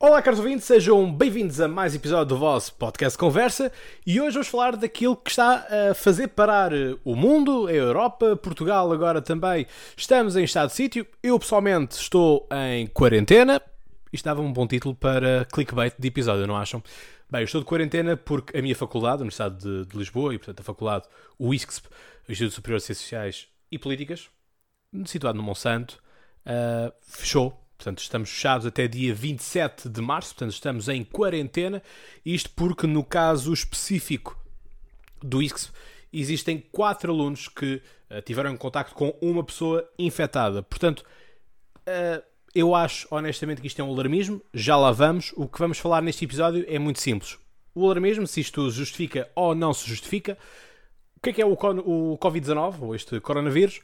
Olá, caros ouvintes, sejam bem-vindos a mais episódio do vosso podcast Conversa e hoje vamos falar daquilo que está a fazer parar o mundo, a Europa, Portugal agora também. Estamos em estado de sítio. Eu pessoalmente estou em quarentena. Isto dava um bom título para clickbait de episódio, não acham? Bem, eu estou de quarentena porque a minha faculdade, a Universidade de, de Lisboa, e portanto a faculdade, o Instituto Superior de Ciências Sociais e Políticas, situado no Monsanto, uh, fechou Portanto, estamos fechados até dia 27 de março, portanto, estamos em quarentena. Isto porque, no caso específico do ISCS, existem quatro alunos que uh, tiveram em contato com uma pessoa infectada. Portanto, uh, eu acho honestamente que isto é um alarmismo. Já lá vamos. O que vamos falar neste episódio é muito simples. O alarmismo, se isto justifica ou não se justifica. O que é que é o, o Covid-19, ou este coronavírus?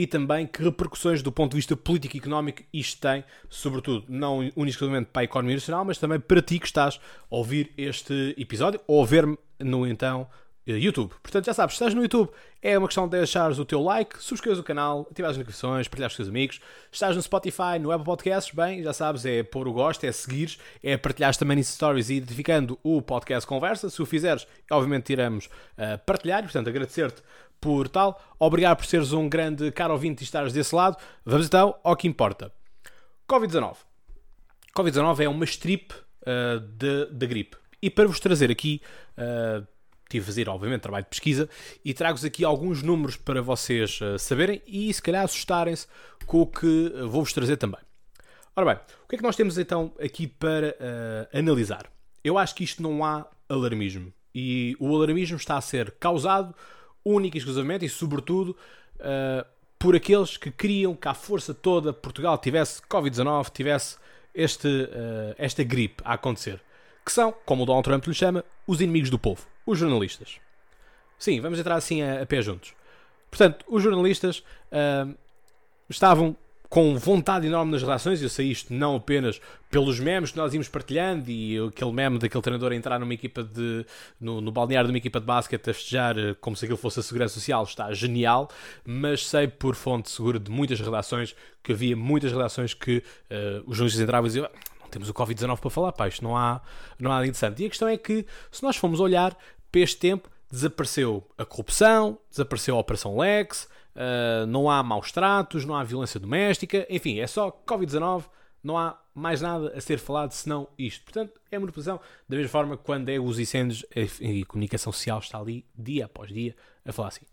E também que repercussões do ponto de vista político e económico isto tem, sobretudo, não unicamente para a economia nacional, mas também para ti que estás a ouvir este episódio ou a ver-me no então eh, YouTube. Portanto, já sabes, estás no YouTube, é uma questão de deixares o teu like, subscreves o canal, ativar as notificações, partilhar com os teus amigos. Estás no Spotify, no Apple Podcasts, bem, já sabes, é pôr o gosto, é seguires, é partilhar também em stories identificando o podcast Conversa. Se o fizeres, obviamente tiramos uh, partilhar, portanto, agradecer-te por tal. Obrigado por seres um grande caro ouvinte e estares desse lado. Vamos então ao que importa. Covid-19. Covid-19 é uma strip uh, da gripe. E para vos trazer aqui, uh, tive a fazer, obviamente, trabalho de pesquisa e trago-vos aqui alguns números para vocês uh, saberem e, se calhar, assustarem-se com o que vou-vos trazer também. Ora bem, o que é que nós temos então aqui para analisar? Eu acho que isto não há alarmismo. E o alarmismo está a ser causado única e exclusivamente e, sobretudo, uh, por aqueles que queriam que à força toda Portugal tivesse Covid-19, tivesse este, uh, esta gripe a acontecer. Que são, como o Donald Trump lhe chama, os inimigos do povo, os jornalistas. Sim, vamos entrar assim a, a pé juntos. Portanto, os jornalistas uh, estavam com vontade enorme nas relações, eu sei isto não apenas pelos memes que nós íamos partilhando e aquele meme daquele treinador a entrar numa equipa de no, no balneário de uma equipa de basquete a festejar eh, como se aquilo fosse a segurança social, está genial, mas sei por fonte segura de muitas redações que havia muitas redações que uh, os jornalistas entravam e diziam ah, não temos o Covid-19 para falar, pá, isto não há, não há nada interessante. E a questão é que, se nós formos olhar para este tempo, desapareceu a corrupção, desapareceu a Operação Lex, uh, não há maus tratos, não há violência doméstica, enfim, é só Covid-19, não há mais nada a ser falado senão isto. Portanto, é manipulação, da mesma forma quando é os incêndios e a comunicação social está ali dia após dia a falar assim.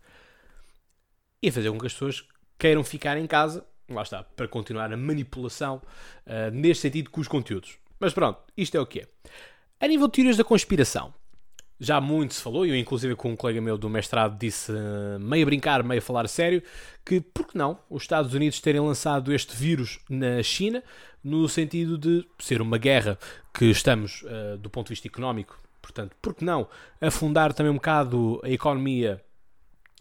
E a fazer com que as pessoas queiram ficar em casa, lá está, para continuar a manipulação uh, neste sentido com os conteúdos. Mas pronto, isto é o que é. A nível de teorias da conspiração, já muito se falou, e eu inclusive com um colega meu do mestrado disse, uh, meio a brincar, meio a falar sério, que por que não os Estados Unidos terem lançado este vírus na China, no sentido de ser uma guerra que estamos, uh, do ponto de vista económico, portanto, por que não afundar também um bocado a economia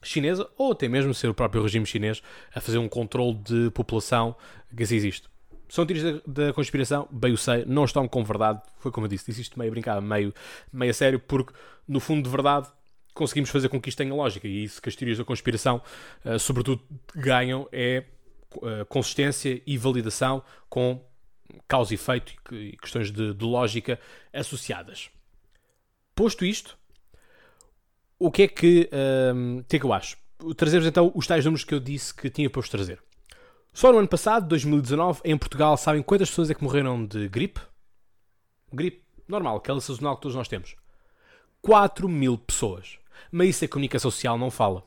chinesa, ou até mesmo ser o próprio regime chinês a fazer um controle de população que assim existe. São teorias da, da, conspiração, bem o sei, não estão com verdade. Foi como eu disse, disse isto meio a brincar, meio, meio a sério, porque no fundo de verdade conseguimos fazer com que isto tenha lógica. E isso que as teorias da conspiração, uh, sobretudo, ganham é uh, consistência e validação com causa e efeito e questões de, de lógica associadas. Posto isto, o que é que, um, que, é que eu acho? Trazemos então os tais números que eu disse que tinha posto trazer. Só no ano passado, 2019, em Portugal, sabem quantas pessoas é que morreram de gripe? Gripe normal, aquela sazonal que todos nós temos. 4 mil pessoas. Mas isso a comunicação social não fala.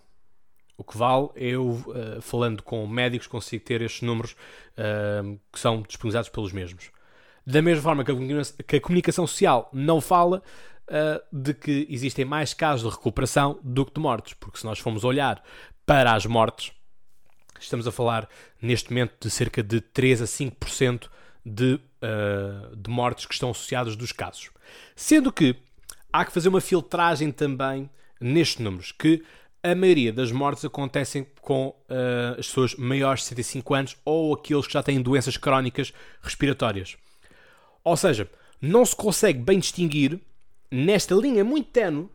O que vale é eu, uh, falando com médicos, consigo ter estes números uh, que são disponibilizados pelos mesmos. Da mesma forma que a, que a comunicação social não fala uh, de que existem mais casos de recuperação do que de mortes. Porque se nós formos olhar para as mortes, Estamos a falar neste momento de cerca de 3 a 5% de, uh, de mortes que estão associadas dos casos. Sendo que há que fazer uma filtragem também nestes números, que a maioria das mortes acontecem com uh, as pessoas maiores de 65 anos ou aqueles que já têm doenças crónicas respiratórias. Ou seja, não se consegue bem distinguir nesta linha muito tenue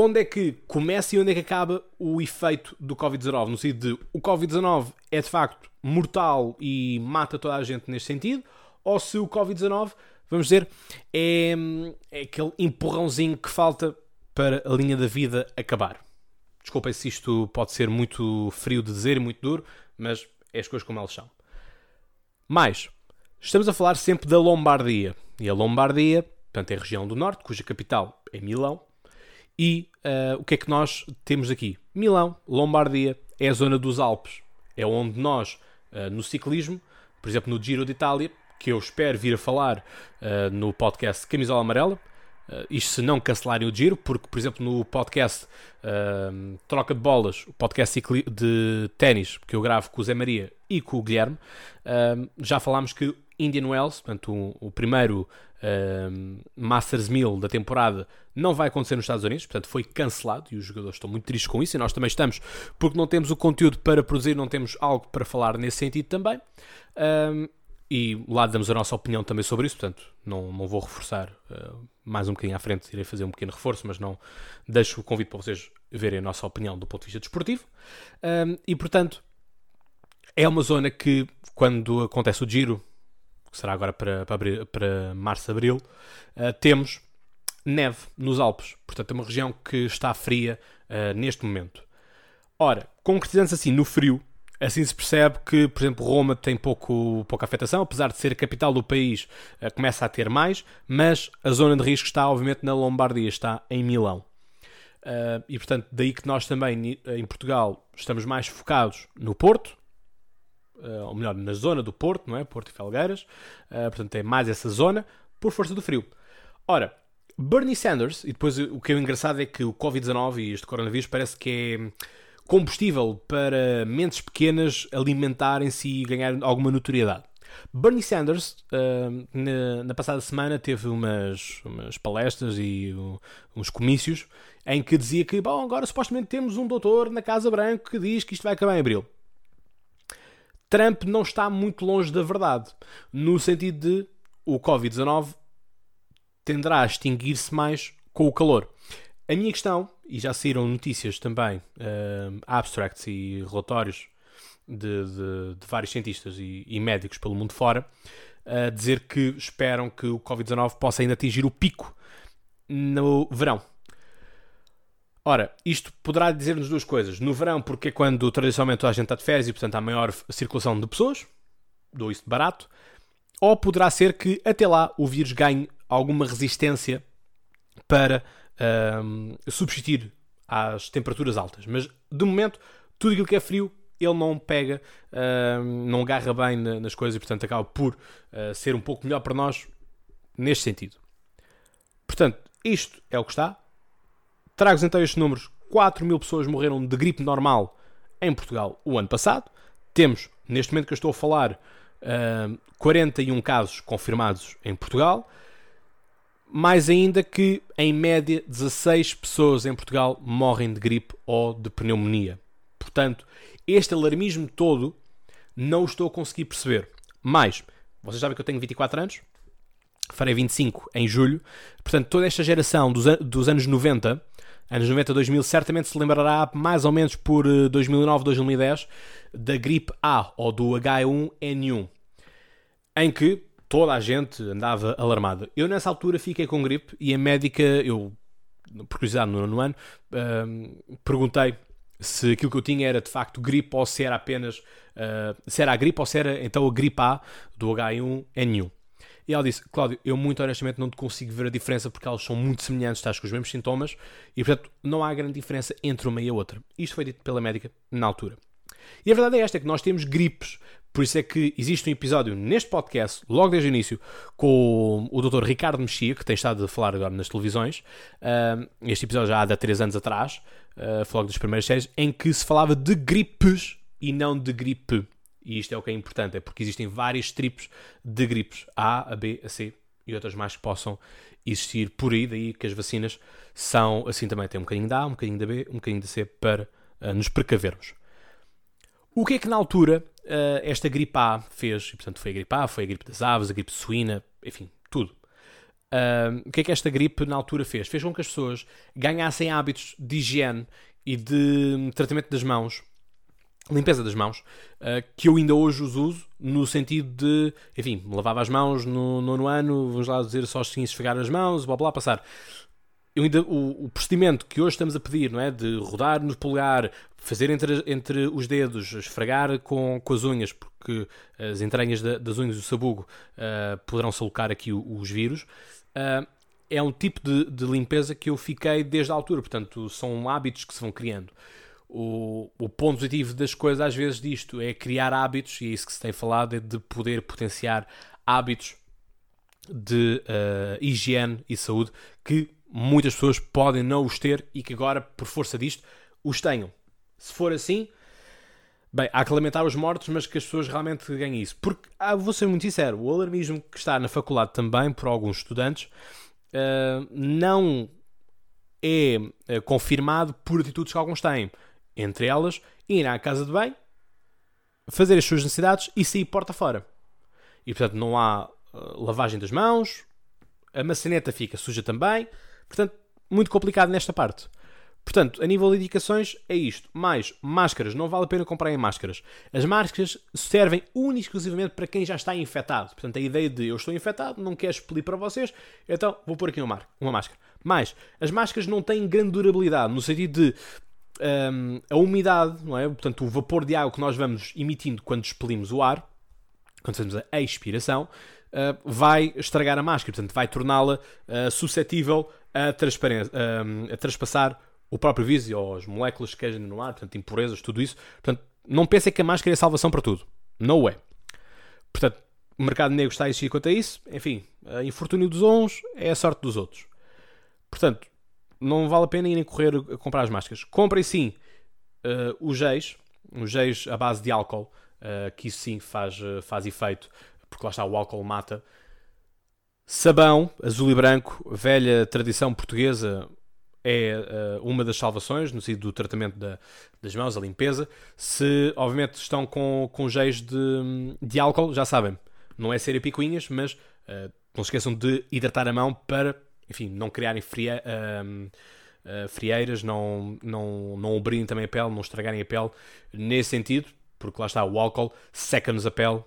onde é que começa e onde é que acaba o efeito do Covid-19? No sentido de o Covid-19 é de facto mortal e mata toda a gente neste sentido, ou se o Covid-19, vamos dizer, é, é aquele empurrãozinho que falta para a linha da vida acabar. Desculpem se isto pode ser muito frio de dizer e muito duro, mas é as coisas como elas são. Mais, estamos a falar sempre da Lombardia. E a Lombardia, portanto, é a região do norte, cuja capital é Milão. E uh, o que é que nós temos aqui? Milão, Lombardia, é a zona dos Alpes. É onde nós, uh, no ciclismo, por exemplo, no Giro de Itália, que eu espero vir a falar uh, no podcast Camisola Amarela, Uh, isto se não cancelarem o giro, porque, por exemplo, no podcast uh, Troca de Bolas, o podcast de ténis que eu gravo com o Zé Maria e com o Guilherme, já falámos que Indian Wells, portanto, o, o primeiro Masters 1000 da temporada, não vai acontecer nos Estados Unidos, portanto, foi cancelado e os jogadores estão muito tristes com isso e nós também estamos, porque não temos o conteúdo para produzir, não temos algo para falar nesse sentido também. E lá damos a nossa opinião também sobre isso, portanto, não, não vou reforçar uh, mais um bocadinho à frente, irei fazer um pequeno reforço, mas não deixo o convite para vocês verem a nossa opinião do ponto de vista desportivo. Um, e, portanto, é uma zona que, quando acontece o giro, que será agora para, para, abril, para março, abril, uh, temos neve nos Alpes. Portanto, é uma região que está fria uh, neste momento. Ora, concretizando-se assim no frio, Assim se percebe que, por exemplo, Roma tem pouco, pouca afetação, apesar de ser a capital do país, eh, começa a ter mais, mas a zona de risco está, obviamente, na Lombardia, está em Milão. Uh, e portanto, daí que nós também em Portugal estamos mais focados no Porto, uh, ou melhor, na zona do Porto, não é? Porto e Felgueiras, uh, portanto, é mais essa zona, por força do frio. Ora, Bernie Sanders, e depois o que é engraçado é que o Covid-19 e este coronavírus parece que é combustível para mentes pequenas alimentarem-se e ganharem alguma notoriedade. Bernie Sanders, uh, na, passada semana, teve umas, umas palestras e uns comícios em que dizia que, bom, agora supostamente temos um doutor na Casa Branca que diz que isto vai acabar em abril. Trump não está muito longe da verdade, no sentido de o Covid-19 tenderá a extinguir-se mais com o calor. A minha questão, e já saíram notícias também, uh, abstracts e relatórios de, de, de vários cientistas e, e, médicos pelo mundo fora, a uh, dizer que esperam que o Covid-19 possa ainda atingir o pico no verão. Ora, isto poderá dizer-nos duas coisas. No verão, porque é quando tradicionalmente a gente está de férias e, portanto, há maior circulação de pessoas, dou isso de barato, ou poderá ser que até lá o vírus ganhe alguma resistência para um, subsistir às temperaturas altas. Mas de momento, tudo aquilo que é frio, ele não pega, um, não agarra bem nas coisas e, portanto, acaba por uh, ser um pouco melhor para nós neste sentido. Portanto, isto é o que está. Trago-vos então estes números: 4 mil pessoas morreram de gripe normal em Portugal o ano passado. Temos, neste momento que eu estou a falar, uh, 41 casos confirmados em Portugal mais ainda que, em média, 16 pessoas em Portugal morrem de gripe ou de pneumonia. Portanto, este alarmismo todo não estou a conseguir perceber. Mas, vocês sabem que eu tenho 24 anos, farei 25 em julho, portanto, toda esta geração dos, an dos anos 90, anos 90 2000, certamente se lembrará mais ou menos por 2009, eh, 2010, da gripe A ou do H1N1, em que toda a gente andava alarmada. Eu nessa altura fiquei com gripe e a médica, eu, por curiosidade no ano, uh, perguntei se aquilo que eu tinha era de facto gripe ou se era apenas uh, se era a gripe ou se era então a gripe A do H1N1. E ela disse, Cláudio, eu muito honestamente não te consigo ver a diferença porque elas são muito semelhantes, estás com os mesmos sintomas e portanto não há grande diferença entre uma e a outra. Isto foi dito pela médica na altura. E a verdade é esta, é que nós temos gripes por isso é que existe um episódio neste podcast, logo desde o início, com o Dr. Ricardo Mexia, que tem estado a falar agora nas televisões. Uh, este episódio já há de há 3 anos atrás, uh, foi logo das primeiras séries, em que se falava de gripes e não de gripe. E isto é o que é importante, é porque existem vários tipos de gripes, A, a B, a C e outras mais que possam existir por aí, daí que as vacinas são assim também, tem um bocadinho da A, um bocadinho da B, um bocadinho da C para uh, nos precavermos. O que é que na altura uh, esta gripe A fez? E, portanto, foi a gripe A, foi a gripe das aves, a gripe suína, enfim, tudo. Uh, o que é que esta gripe na altura fez? Fez com que as pessoas ganhassem hábitos de higiene e de tratamento das mãos limpeza das mãos, uh, que eu ainda hoje os uso, no sentido de, enfim, lavava as mãos no nono ano, vamos lá dizer só assim, esfregar as mãos, blá blá, passar. Eu ainda, o, o, procedimento que hoje estamos a pedir, não é? De rodar no polegar, fazer entre, entre os dedos, esfregar com, com as unhas, porque as entranhas da, das unhas do sabugo uh, poderão salocar aqui os vírus. Uh, é um tipo de, de limpeza que eu fiquei desde a altura, portanto, são hábitos que se vão criando o, o ponto positivo das coisas, às vezes, disto é criar hábitos, e é isso que se tem falado, é de poder potenciar hábitos de uh, higiene e saúde que muitas pessoas podem não os ter e que agora, por força disto, os tenham. Se for assim, bem, há que lamentar os mortos, mas que as pessoas realmente ganhem isso. Porque, ah, vou ser muito sincero, o alarmismo que está na faculdade também, por alguns estudantes, uh, não é uh, confirmado por atitudes que alguns têm. Entre elas, ir à casa de banho, fazer as suas necessidades e sair porta fora. E portanto não há uh, lavagem das mãos, a maçaneta fica suja também. Portanto, muito complicado nesta parte. Portanto, a nível de indicações é isto. Mais máscaras, não vale a pena comprarem máscaras. As máscaras servem única e exclusivamente para quem já está infectado. Portanto, a ideia de eu estou infectado, não quero expelir para vocês, então vou pôr aqui uma, uma máscara. Mais, as máscaras não têm grande durabilidade, no sentido de um, a umidade, não é? Portanto, o vapor de água que nós vamos emitindo quando expelimos o ar, quando fazemos a expiração, uh, vai estragar a máscara, portanto, vai torná-la uh, suscetível a, um, a traspassar o próprio vírus ou as moléculas que queijam no ar, portanto, impurezas, tudo isso. Portanto, não pensem que a máscara é a salvação para tudo. Não é. Portanto, o mercado negro está a existir quanto a isso. Enfim, a infortúnio dos uns é a sorte dos outros. Portanto, não vale a pena irem correr a comprar as máscaras. Comprem sim uh, os géis, os géis à base de álcool, uh, que isso sim faz, uh, faz efeito, porque lá está o álcool mata. Sabão, azul e branco, velha tradição portuguesa, é uh, uma das salvações no sentido do tratamento da, das mãos, a limpeza. Se, obviamente, estão com, com géis de, de álcool, já sabem, não é ser picuinhas, mas uh, não se esqueçam de hidratar a mão para enfim, não criarem fria, uh, uh, frieiras, não, não, não abrirem também a pele, não estragarem a pele nesse sentido, porque lá está, o álcool seca-nos a pele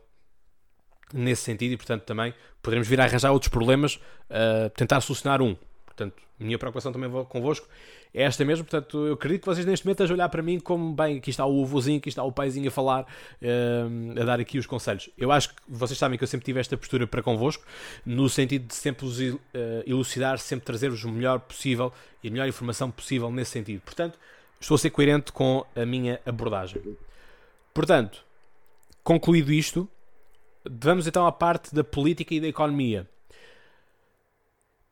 nesse sentido e, portanto, também poderemos vir a arranjar outros problemas, uh, tentar solucionar um. Portanto, minha preocupação também convosco é esta mesmo. Portanto, eu acredito que vocês neste momento estejam a olhar para mim como, bem, aqui está o avôzinho, aqui está o paizinho a falar, uh, a dar aqui os conselhos. Eu acho que vocês sabem que eu sempre tive esta postura para convosco, no sentido de sempre os uh, elucidar, sempre trazer-vos o melhor possível e a melhor informação possível nesse sentido. Portanto, estou a ser coerente com a minha abordagem. Portanto, concluído isto, vamos então à parte da política e da economia.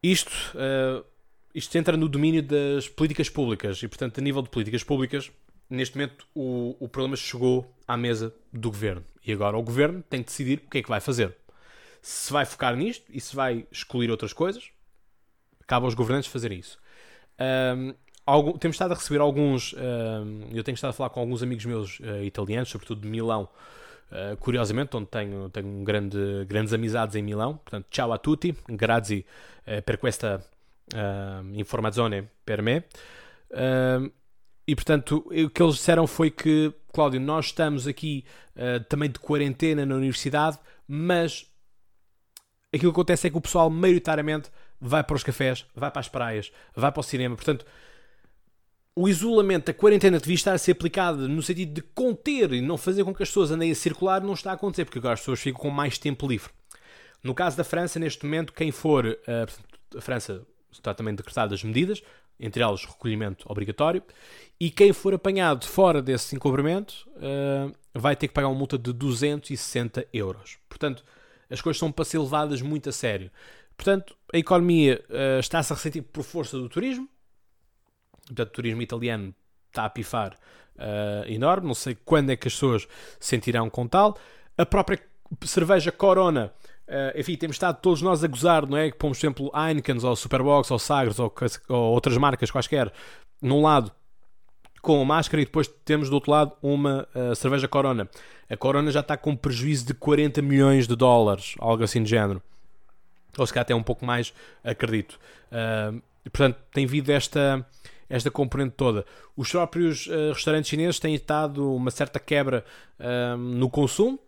Isto uh, isto entra no domínio das políticas públicas e, portanto, a nível de políticas públicas, neste momento o, o problema chegou à mesa do governo. E agora o governo tem que decidir o que é que vai fazer. Se vai focar nisto e se vai excluir outras coisas, cabe aos governantes fazerem isso. Um, algum, temos estado a receber alguns. Um, eu tenho estado a falar com alguns amigos meus uh, italianos, sobretudo de Milão, uh, curiosamente, onde tenho, tenho grande, grandes amizades em Milão. Portanto, ciao a tutti, grazie uh, per questa uh, informazione per me. E portanto, o que eles disseram foi que, Cláudio, nós estamos aqui também de quarentena na universidade, mas aquilo que acontece é que o pessoal maioritariamente vai para os cafés, vai para as praias, vai para o cinema. Portanto, o isolamento, a quarentena devia estar a ser aplicada no sentido de conter e não fazer com que as pessoas andem a circular, não está a acontecer, porque agora as pessoas ficam com mais tempo livre. No caso da França, neste momento, quem for, uh, a França está também decretadas medidas, entre elas recolhimento obrigatório, e quem for apanhado fora desse encobrimento uh, vai ter que pagar uma multa de 260 euros. Portanto, as coisas são para ser levadas muito a sério. Portanto, a economia uh, está-se a ressentir por força do turismo. Portanto, o turismo italiano está a pifar uh, enorme. Não sei quando é que as pessoas sentirão com tal. A própria cerveja Corona Uh, enfim, temos estado todos nós a gozar, não é? Que pomos, por exemplo, Heineken ou Superbox ou Sagres ou, ou, outras marcas quaisquer num lado com a máscara e depois temos do outro lado uma uh, cerveja Corona. A Corona já está com um prejuízo de 40 milhões de dólares, algo assim de género. Ou se calhar até um pouco mais, acredito. Uh, portanto, tem havido esta, esta componente toda. Os próprios uh, restaurantes chineses têm estado uma certa quebra uh, no consumo,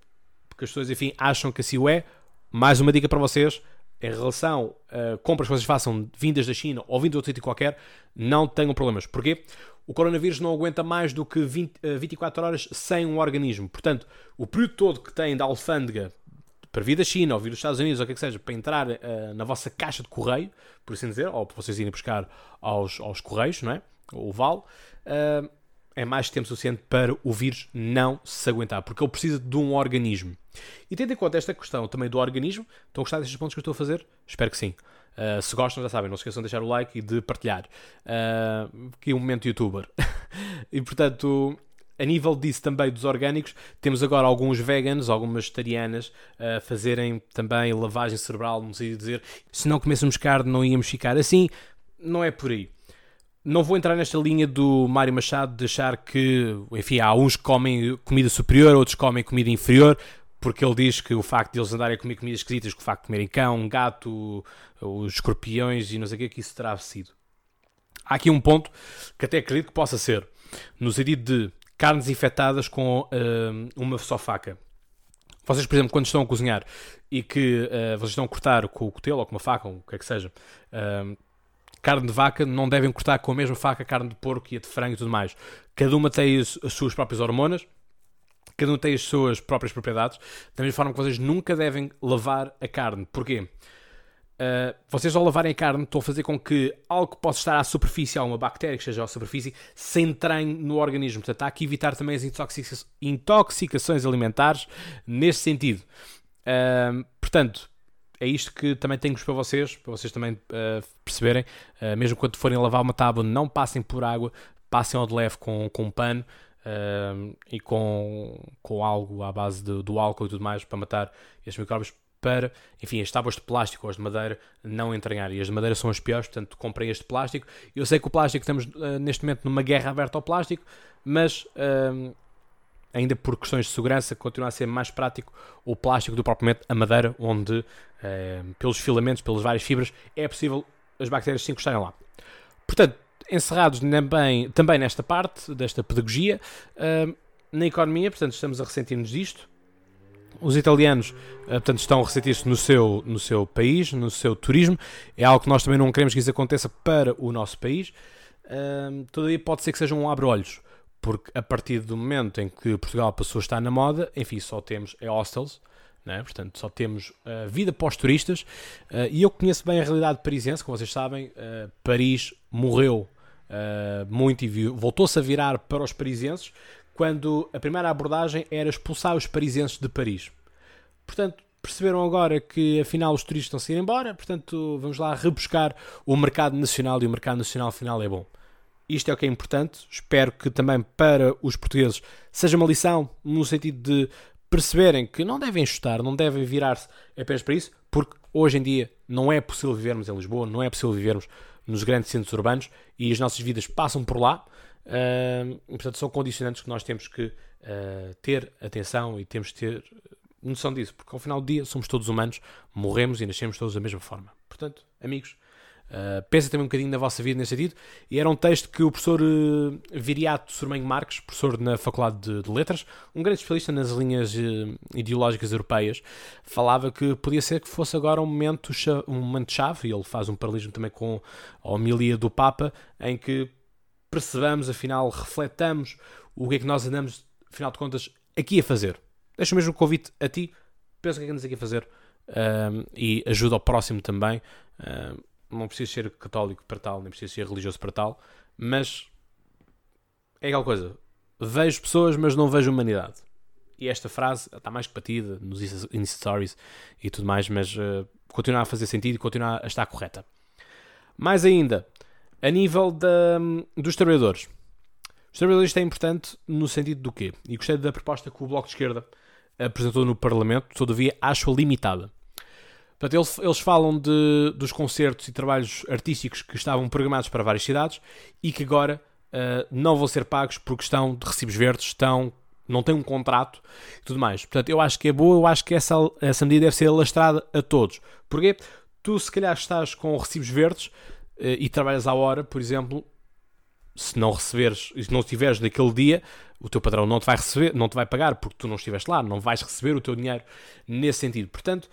porque as pessoas, enfim, acham que assim o é. Mais uma dica para vocês: em relação a compras que vocês façam vindas da China ou vindas de outro sítio qualquer, não tenham problemas. Porquê? O coronavírus não aguenta mais do que 20, 24 eh, horas sem um organismo. Portanto, o período todo que tem da alfândega para vir da China ou vir dos Estados Unidos ou o que, é que seja, para entrar uh, na vossa caixa de correio, por assim dizer, ou para vocês irem buscar aos, aos correios, não é? O VAL, uh, é mais tempo suficiente para o vírus não se aguentar, porque ele precisa de um organismo. E tendo em conta esta questão também do organismo, estão a gostar destes pontos que eu estou a fazer? Espero que sim. Uh, se gostam, já sabem, não se esqueçam de deixar o like e de partilhar. Uh, aqui é um momento youtuber. e portanto, a nível disso também dos orgânicos, temos agora alguns veganos, algumas vegetarianas a fazerem também lavagem cerebral, sei dizer, se não comêssemos carne não íamos ficar assim. Não é por aí. Não vou entrar nesta linha do Mário Machado de achar que, enfim, há uns que comem comida superior, outros comem comida inferior porque ele diz que o facto de eles andarem a comer comidas esquisitas, que o facto de comerem cão, gato, os escorpiões e não sei o que, que isso terá sido. Há aqui um ponto que até acredito que possa ser, no sentido de carnes infectadas com uh, uma só faca. Vocês, por exemplo, quando estão a cozinhar e que uh, vocês estão a cortar com o cutelo ou com uma faca, ou o que é que seja, uh, carne de vaca, não devem cortar com a mesma faca carne de porco e a de frango e tudo mais. Cada uma tem as suas próprias hormonas, cada um tem as suas próprias propriedades, da mesma forma que vocês nunca devem lavar a carne. Porquê? Uh, vocês ao lavarem a carne estão a fazer com que algo que possa estar à superfície, alguma bactéria que esteja à superfície, se entranhe no organismo. Portanto, há que evitar também as intoxica intoxicações alimentares nesse sentido. Uh, portanto, é isto que também tenho para vocês, para vocês também uh, perceberem. mesmo quando forem lavar uma tábua, não passem por água, passem ao de leve com, com um pano uh, e com, com algo à base de, do álcool e tudo mais para matar estes micróbios para, enfim, as tábuas de plástico ou as de madeira não entranhar. E as de madeira são as piores, portanto, comprei este plástico. Eu sei que o plástico, estamos uh, neste momento numa guerra aberta ao plástico, mas uh, ainda por questões de segurança, continua a ser mais prático o plástico do propriamente a madeira, onde, uh, pelos filamentos, pelas várias fibras, é possível as bactérias se encostarem lá. Portanto, encerrados também, também nesta parte, desta pedagogia, uh, na economia, portanto, estamos a ressentir-nos disto. Os italianos, uh, portanto, estão a ressentir-se no seu, no seu país, no seu turismo. É algo que nós também não queremos que isso aconteça para o nosso país. Uh, todavia, pode ser que seja um abre-olhos, porque a partir do momento em que Portugal passou a estar na moda, enfim, só temos é hostels, né? portanto só temos uh, vida pós-turistas uh, e eu conheço bem a realidade parisiense, como vocês sabem, uh, Paris morreu muito e voltou-se a virar para os parisienses quando a primeira abordagem era expulsar os parisienses de Paris. Portanto, perceberam agora que afinal os turistas estão a ir embora, portanto vamos lá rebuscar o mercado nacional e o mercado nacional afinal é bom. Isto é o que é importante. Espero que também para os portugueses seja uma lição no sentido de perceberem que não devem chutar, não devem virar-se apenas para isso, porque hoje em dia não é possível vivermos em Lisboa, não é possível vivermos nos grandes centros urbanos e as nossas vidas passam por lá. Portanto, são condicionantes que nós temos que uh, ter atenção e temos que ter noção disso, porque ao final do dia somos todos humanos, morremos e nascemos todos da mesma forma. Portanto, amigos, Uh, também um bocadinho na vossa vida nesse sentido. E era um texto que o professor uh, Viriato Sormenho Marques, professor na Faculdade de, de, Letras, um grande especialista nas linhas uh, ideológicas europeias, falava que podia ser que fosse agora um momento, um momento chave, e ele faz um paralelismo também com a homilia do Papa, em que percebamos, afinal, refletamos o que é que nós andamos, afinal de contas, aqui a fazer. Deixo mesmo o convite a ti, pensa o que é que andas aqui a fazer e ajuda ao próximo também não preciso ser católico para tal, nem preciso ser religioso para tal, mas é aquela coisa. Vejo pessoas, mas não vejo humanidade. E esta frase está mais que batida nos Insta Stories e tudo mais, mas uh, continua a fazer sentido e continua a estar correta. Mais ainda, a nível da, dos trabalhadores. Os trabalhadores é importante no sentido do quê? E gostei da proposta que o Bloco de Esquerda apresentou no Parlamento, todavia acho-a limitada. Portanto, eles, eles falam de, dos concertos e trabalhos artísticos que estavam programados para várias cidades e que agora uh, não vão ser pagos porque estão de recibos verdes, estão, não têm um contrato e tudo mais. Portanto, eu acho que é boa, eu acho que essa, essa medida deve ser alastrada a todos. Porquê? Tu, se calhar, estás com recibos verdes e trabalhas à hora, por exemplo, se não receberes, se não estiveres naquele dia, o teu patrão não te vai receber, não te vai pagar porque tu não estiveste lá, não vais receber o teu dinheiro nesse sentido. Portanto,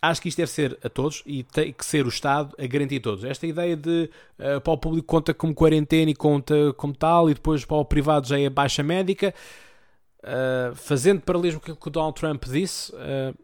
acho que isto deve ser a todos e tem que ser o Estado a garantir a todos. Esta ideia de uh, para o público conta como quarentena e conta como tal, e depois para o privado já é baixa médica, uh, fazendo paralelismo com o que o Donald Trump disse, uh,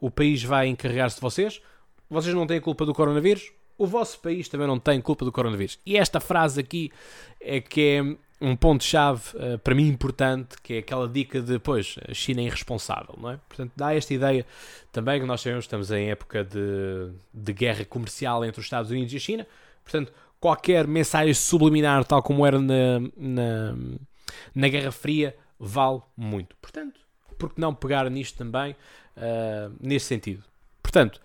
o país vai encarregar-se de vocês, vocês não têm a culpa do coronavírus, o vosso país também não tem culpa do coronavírus. E esta frase aqui é que é um ponto-chave uh, para mim importante, que é aquela dica de, pois, a China é irresponsável, não é? Portanto, dá esta ideia também que nós sabemos que estamos em época de, de guerra comercial entre os Estados Unidos e a China, portanto, qualquer mensagem subliminar, tal como era na, na, na Guerra Fria, vale muito. Portanto, por que não pegar nisto também, uh, nesse sentido? Portanto,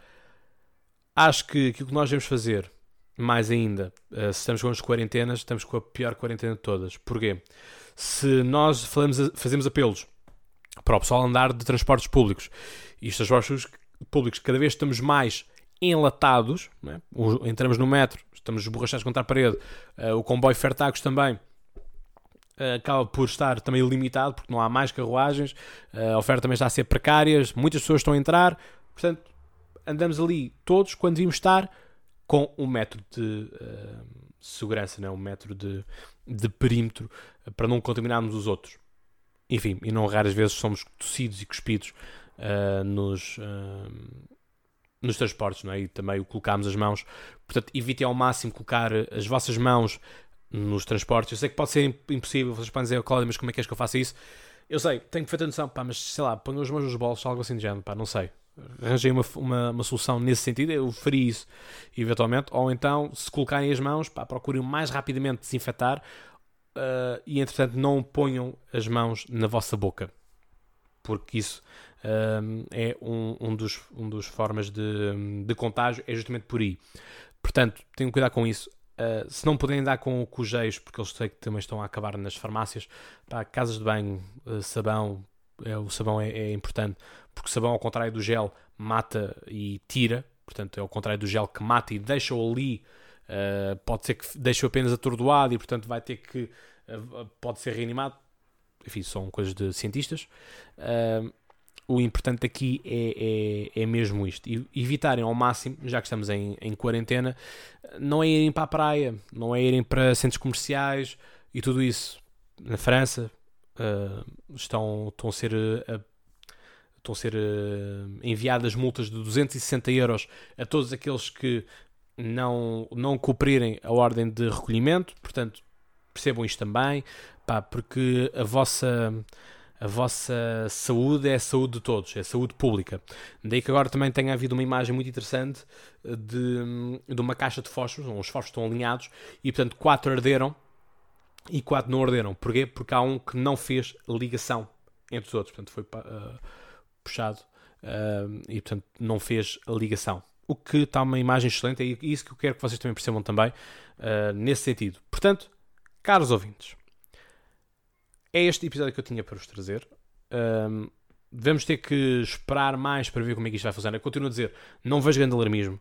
acho que aquilo que nós devemos fazer mais ainda, uh, se estamos com as quarentenas, estamos com a pior quarentena de todas. Porquê? Se nós falamos, fazemos apelos para o pessoal andar de transportes públicos e os transportes públicos cada vez estamos mais enlatados, é? entramos no metro, estamos borrachados contra a parede, uh, o comboio Fertagos também uh, acaba por estar também limitado porque não há mais carruagens, a oferta também está a ser precária, muitas pessoas estão a entrar, portanto andamos ali todos quando devíamos estar com um metro de uh, segurança, não é? um metro de, de perímetro uh, para não contaminarmos os outros. Enfim, e não raras vezes somos tossidos e cuspidos uh, nos, nos transportes, não é? E também o as mãos. Portanto, evitem ao máximo colocar as vossas mãos nos transportes. Eu sei que pode ser impossível, vocês podem dizer, Cláudio, mas como é que és que eu faço isso? Eu sei, tenho ter atenção, pá, mas sei lá, ponho as mãos nos bolsos, algo assim de género, pá, não sei arranjei uma, uma, uma, solução nesse sentido, eu faria isso eventualmente, ou então, se colocarem as mãos, pá, procurem mais rapidamente desinfetar uh, e entretanto não ponham as mãos na vossa boca, porque isso uh, é um, um, dos, um dos formas de, de contágio, é justamente por aí. Portanto, tenham cuidado com isso. Uh, se não puderem dar com cujeios, porque eles sei que também estão a acabar nas farmácias, pá, casas de banho, sabão, é, o sabão é, é importante porque o sabão, ao contrário do gel, mata e tira, portanto, é ao contrário do gel que mata e deixa-o ali, uh, pode ser que deixe-o apenas atordoado e, portanto, vai ter que, uh, pode ser reanimado. Enfim, são coisas de cientistas. Uh, o importante aqui é, é, é, mesmo isto. E evitarem ao máximo, já que estamos em, em quarentena, não é irem para a praia, não é irem para centros comerciais e tudo isso. Na França uh, estão, estão a ser uh, estão a ser uh, enviadas multas de 260 euros a todos aqueles que não, não cumprirem a ordem de recolhimento, portanto, percebam isto também, pá, porque a vossa, a vossa saúde é a saúde de todos, é a saúde pública. Daí que agora também tenha havido uma imagem muito interessante de, de uma caixa de fósforos, os fósforos estão alinhados, e portanto quatro arderam e quatro não arderam. Porquê? Porque há um que não fez ligação entre os outros, portanto foi... Uh, puxado uh, e, portanto, não fez ligação. O que está uma imagem excelente, é isso que eu quero que vocês também percebam também, uh, nesse sentido. Portanto, caros ouvintes, é este episódio que eu tinha para vos trazer. Um, devemos ter que esperar mais para ver como é que isto vai funcionar. Eu continuo a dizer, não vejo grande alarmismo,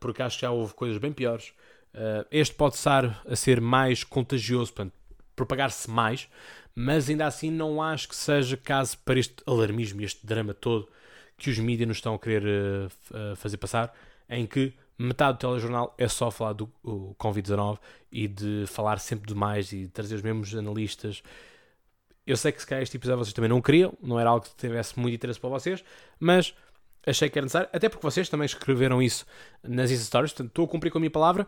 porque acho que já houve coisas bem piores. Uh, este pode estar a ser mais contagioso, portanto, propagar-se mais, mas ainda assim não acho que seja caso para este alarmismo e este drama todo que os mídias nos estão a querer uh, fazer passar, em que metade do telejornal é só falar do Covid-19 e de falar sempre demais e trazer os mesmos analistas. Eu sei que se calhar este episódio vocês também não queriam, não era algo que tivesse muito interesse para vocês, mas achei que era necessário, até porque vocês também escreveram isso nas Insta Stories, portanto estou a cumprir com a minha palavra,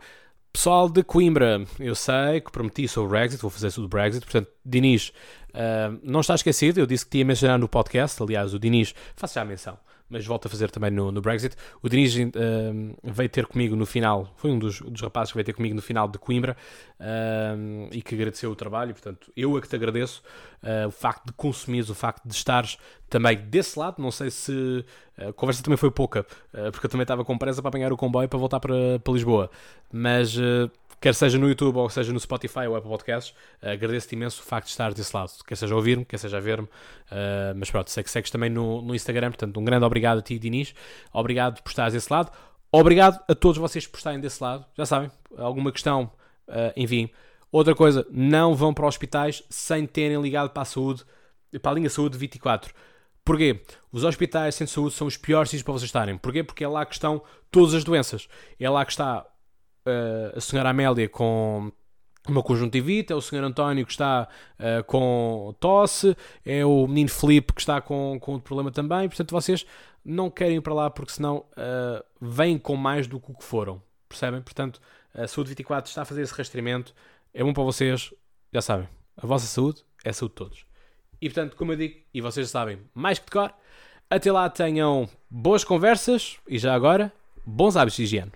Pessoal de Coimbra, eu sei que prometi sobre o Brexit, vou fazer sobre o Brexit, portanto, Dinis, uh, não está esquecido, eu disse que tinha mencionado no podcast, aliás, o Dinis, faço já a menção, mas volto a fazer também no, no Brexit. O Dinis uh, veio ter comigo no final, foi um dos, dos, rapazes que veio ter comigo no final de Coimbra uh, e que agradeceu o trabalho, portanto, eu é que te agradeço uh, o facto de consumires, o facto de estares também desse lado. Não sei se a conversa também foi pouca, porque eu também estava com pressa para apanhar o comboio para voltar para, para Lisboa, mas quer seja no YouTube ou seja no Spotify ou Apple Podcasts, agradeço-te imenso o facto de estar desse lado, quer seja a ouvir-me, quer seja a ver-me, mas pronto, sei que segues também no, no Instagram, portanto, um grande obrigado a ti, Dinis, obrigado por estares desse lado, obrigado a todos vocês por estarem desse lado, já sabem, alguma questão, uh, enviem, Outra coisa, não vão para hospitais sem terem ligado para a saúde, para a linha saúde 24. Porquê? Os hospitais sem saúde são os piores sítios para vocês estarem. Porquê? Porque é lá que estão todas as doenças. É lá que está uh, a senhora Amélia com uma conjuntivite, é o senhor António que está uh, com tosse, é o menino Felipe que está com, com outro problema também. Portanto, vocês não querem ir para lá porque senão uh, vêm com mais do que o que foram. Percebem? Portanto, a Saúde 24 está a fazer esse rastreamento. É bom para vocês, já sabem. A vossa saúde é a saúde de todos. E portanto, como eu digo, e vocês sabem mais que de cor, até lá tenham boas conversas e já agora, bons hábitos de higiene.